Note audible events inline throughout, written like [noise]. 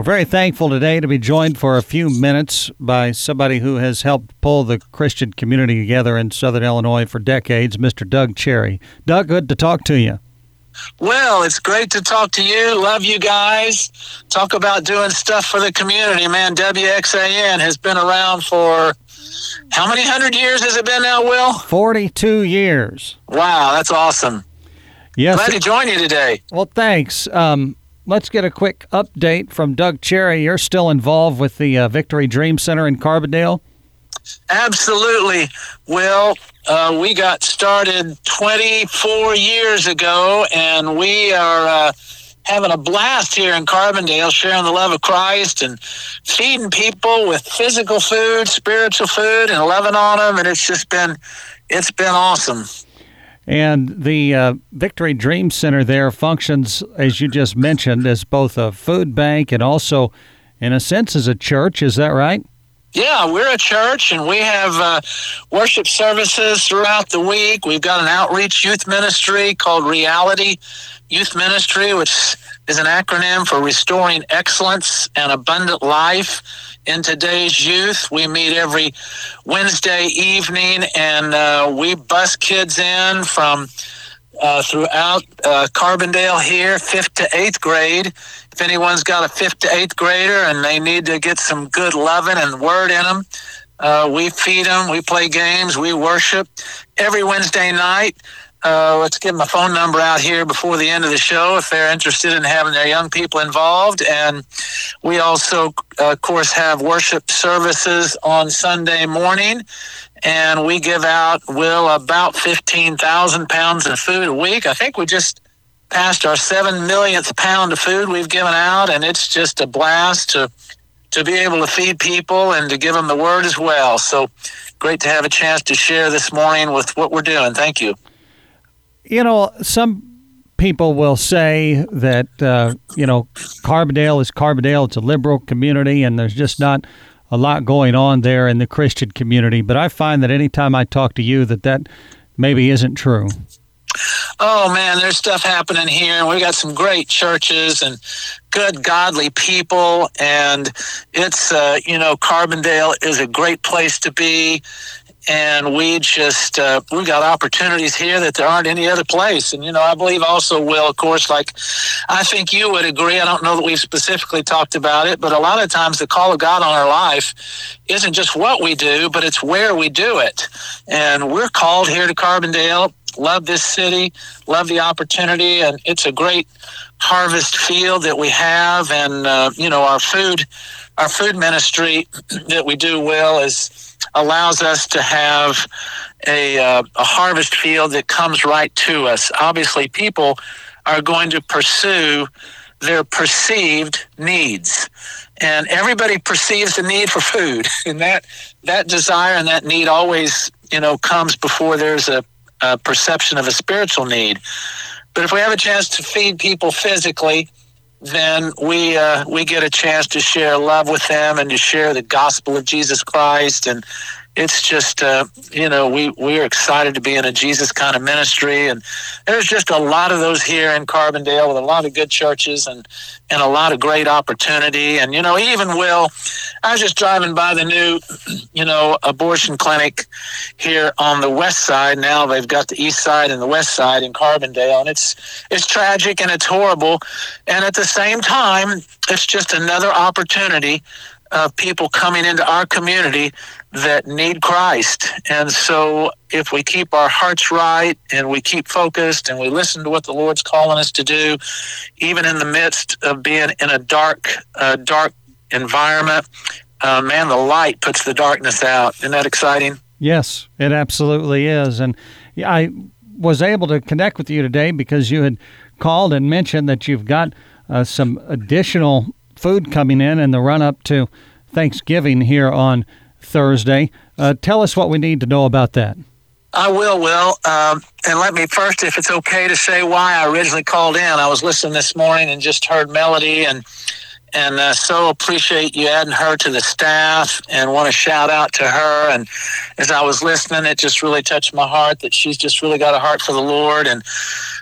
We're very thankful today to be joined for a few minutes by somebody who has helped pull the Christian community together in Southern Illinois for decades, Mr. Doug Cherry. Doug, good to talk to you. Well, it's great to talk to you. Love you guys. Talk about doing stuff for the community, man. WXAN has been around for how many hundred years has it been now, Will? 42 years. Wow, that's awesome. Yes. Glad to join you today. Well, thanks. Um, let's get a quick update from Doug Cherry. You're still involved with the uh, Victory Dream Center in Carbondale? Absolutely. Well, uh, we got started 24 years ago, and we are uh, having a blast here in Carbondale, sharing the love of Christ and feeding people with physical food, spiritual food, and loving on them. And it's just been, it's been awesome. And the uh, Victory Dream Center there functions, as you just mentioned, as both a food bank and also, in a sense, as a church. Is that right? Yeah, we're a church and we have uh, worship services throughout the week. We've got an outreach youth ministry called Reality Youth Ministry, which is an acronym for Restoring Excellence and Abundant Life in today's youth. We meet every Wednesday evening and uh, we bus kids in from uh, throughout uh, Carbondale here, fifth to eighth grade. If anyone's got a fifth to eighth grader and they need to get some good loving and word in them, uh, we feed them, we play games, we worship every Wednesday night. Uh, let's them a phone number out here before the end of the show if they're interested in having their young people involved. And we also, uh, of course, have worship services on Sunday morning and we give out will about 15,000 pounds of food a week. I think we just passed our 7 millionth pound of food we've given out and it's just a blast to to be able to feed people and to give them the word as well. So great to have a chance to share this morning with what we're doing. Thank you. You know, some people will say that uh, you know Carbondale is Carbondale. It's a liberal community, and there's just not a lot going on there in the Christian community. But I find that anytime I talk to you, that that maybe isn't true. Oh man, there's stuff happening here, and we got some great churches and good, godly people, and it's uh, you know Carbondale is a great place to be, and we just uh, we got opportunities here that there aren't any other place. And you know, I believe also will, of course, like I think you would agree. I don't know that we've specifically talked about it, but a lot of times the call of God on our life isn't just what we do, but it's where we do it. And we're called here to Carbondale. Love this city, love the opportunity, and it's a great harvest field that we have. And uh, you know, our food, our food ministry that we do well is allows us to have a, uh, a harvest field that comes right to us. Obviously, people are going to pursue their perceived needs. And everybody perceives the need for food. [laughs] And that that desire and that need always you know comes before there's a, a perception of a spiritual need. But if we have a chance to feed people physically then we uh, we get a chance to share love with them and to share the gospel of Jesus Christ and it's just uh, you know we we're excited to be in a Jesus kind of ministry, and there's just a lot of those here in Carbondale with a lot of good churches and and a lot of great opportunity. And you know, even Will, I was just driving by the new [clears throat] you know abortion clinic here on the west side. Now they've got the east side and the west side in Carbondale, and it's it's tragic and it's horrible, and at the same time, it's just another opportunity of people coming into our community that need Christ. And so if we keep our hearts right and we keep focused and we listen to what the Lord's calling us to do, even in the midst of being in a dark, uh, dark environment, uh, man, the light puts the darkness out. Isn't that exciting? Yes, it absolutely is. And I was able to connect with you today because you had called and mentioned that you've got uh, some additional food coming in in the run up to Thanksgiving here on Thursday. Uh, tell us what we need to know about that. I will, Will. Um, and let me first, if it's okay to say why I originally called in. I was listening this morning and just heard Melody and and uh, so appreciate you adding her to the staff and want to shout out to her. And as i was listening it just really touched my heart that she's just really got a heart for the lord. And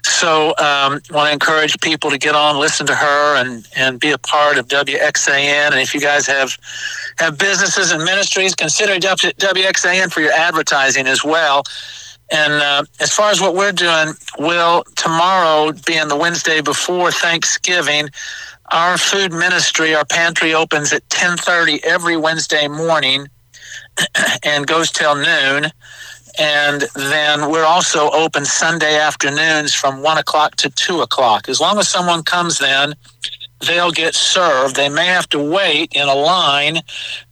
so um, want to encourage people to get on listen to her and and be a part of wxan and if you guys have have businesses and ministries consider wxan for your advertising as well. And uh, as far as what we're doing, will tomorrow being the Wednesday before Thanksgiving, our food ministry, our pantry opens at 10:30 every Wednesday morning [clears throat] and goes till noon. And then we're also open Sunday afternoons from one o'clock to two o'clock. As long as someone comes then, they'll get served. They may have to wait in a line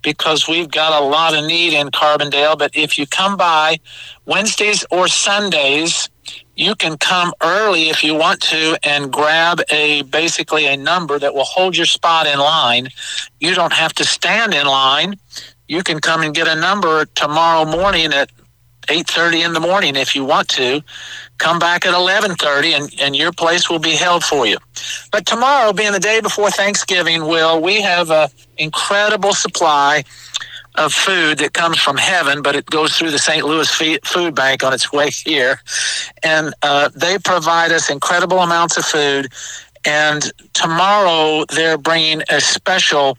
because we've got a lot of need in Carbondale. But if you come by Wednesdays or Sundays, you can come early if you want to and grab a basically a number that will hold your spot in line. You don't have to stand in line. You can come and get a number tomorrow morning at 8:30 in the morning if you want to. Come back at 11:30 and and your place will be held for you. But tomorrow being the day before Thanksgiving, will we have a incredible supply of food that comes from heaven, but it goes through the St. Louis Food Bank on its way here. And uh, they provide us incredible amounts of food. And tomorrow they're bringing a special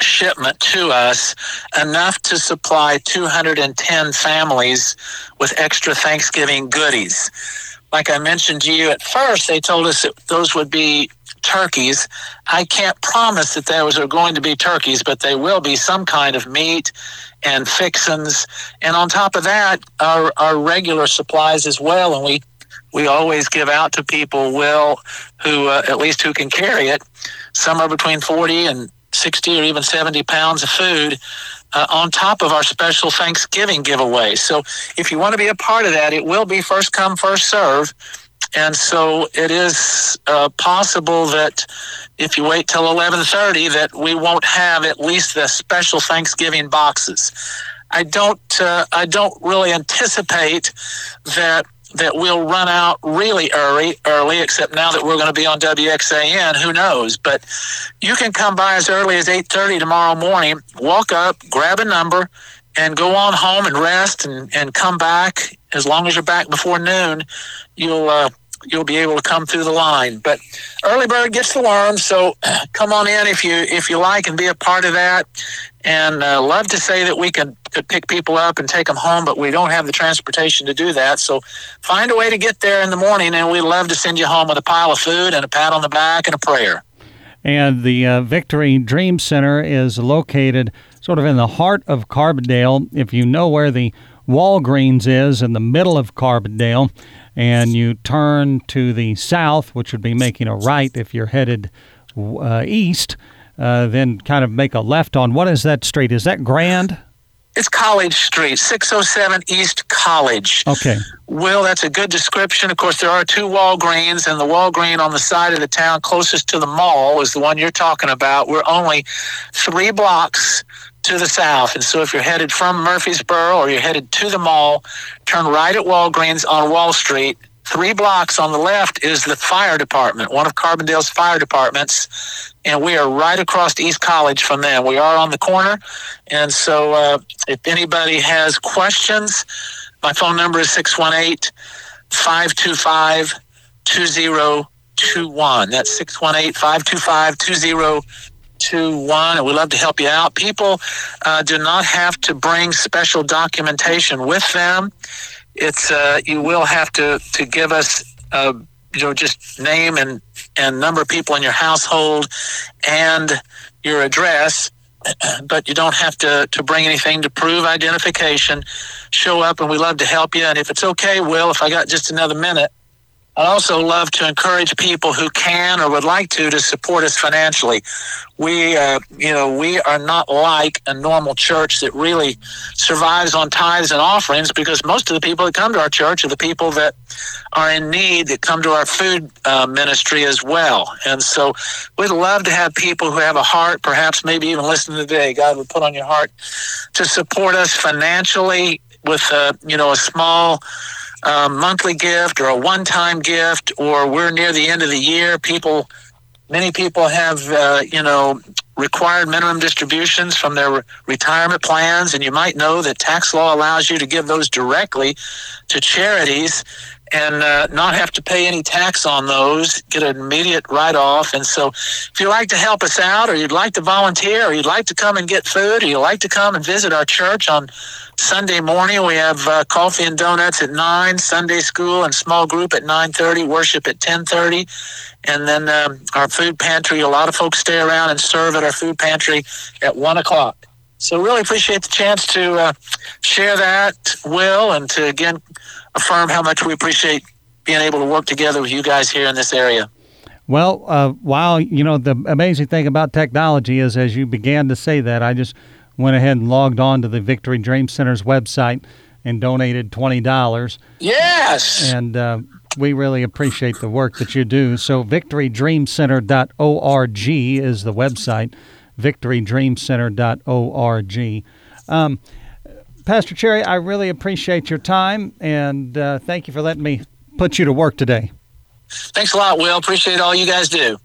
shipment to us enough to supply 210 families with extra Thanksgiving goodies. Like I mentioned to you at first, they told us that those would be turkeys. I can't promise that those are going to be turkeys, but they will be some kind of meat and fixins. And on top of that, our, our regular supplies as well. And we, we always give out to people, will, who uh, at least who can carry it, somewhere between 40 and 60 or even 70 pounds of food uh, on top of our special Thanksgiving giveaway. So if you want to be a part of that, it will be first come, first serve. And so it is uh, possible that if you wait till 11:30 that we won't have at least the special Thanksgiving boxes. I don't uh, I don't really anticipate that that we'll run out really early early except now that we're going to be on WXAN who knows but you can come by as early as 8:30 tomorrow morning walk up grab a number and go on home and rest and, and come back as long as you're back before noon you'll uh, you'll be able to come through the line. But early bird gets the worm, so [clears throat] come on in if you if you like and be a part of that. And uh, love to say that we could could pick people up and take them home, but we don't have the transportation to do that. So find a way to get there in the morning, and we'd love to send you home with a pile of food and a pat on the back and a prayer. And the uh, Victory Dream Center is located sort of in the heart of Carbondale. If you know where the Walgreens is in the middle of Carbondale, and you turn to the south, which would be making a right if you're headed uh, east, uh, then kind of make a left on what is that street? Is that Grand? It's College Street, 607 East College. Okay. Will, that's a good description. Of course, there are two Walgreens, and the Walgreen on the side of the town closest to the mall is the one you're talking about. We're only three blocks to the south. And so if you're headed from Murphysboro or you're headed to the mall, turn right at Walgreens on Wall Street. Three blocks on the left is the fire department, one of Carbondale's fire departments. And we are right across East College from them. We are on the corner. And so uh, if anybody has questions, my phone number is 618 525 2021. That's 618 525 2021 two one, and we'd love to help you out. People uh, do not have to bring special documentation with them. It's uh, you will have to to give us uh, you know just name and and number of people in your household and your address. [clears throat] But you don't have to, to bring anything to prove identification. Show up, and we love to help you. And if it's okay, Will, if I got just another minute, I'd also love to encourage people who can or would like to to support us financially. We, uh, you know, we are not like a normal church that really survives on tithes and offerings because most of the people that come to our church are the people that are in need that come to our food uh, ministry as well. And so we'd love to have people who have a heart, perhaps maybe even listening today, God would put on your heart to support us financially with, uh, you know, a small a monthly gift or a one time gift, or we're near the end of the year, people Many people have, uh, you know, required minimum distributions from their re- retirement plans, and you might know that tax law allows you to give those directly to charities and uh, not have to pay any tax on those, get an immediate write off. And so, if you'd like to help us out, or you'd like to volunteer, or you'd like to come and get food, or you'd like to come and visit our church on Sunday morning, we have uh, coffee and donuts at nine, Sunday school and small group at nine thirty, worship at ten thirty, and then um, our food pantry. A lot of folks stay around and serve at our food pantry at one o'clock. So really appreciate the chance to uh, share that, Will, and to again affirm how much we appreciate being able to work together with you guys here in this area. Well, uh, while you know the amazing thing about technology is, as you began to say that, I just went ahead and logged on to the Victory Dream Center's website and donated twenty dollars. Yes, and uh, we really appreciate the work that you do. So, victorydreamcenter.org is the website. Victorydreamcenter.org. Um, Pastor Cherry, I really appreciate your time and uh, thank you for letting me put you to work today. Thanks a lot, Will. Appreciate all you guys do.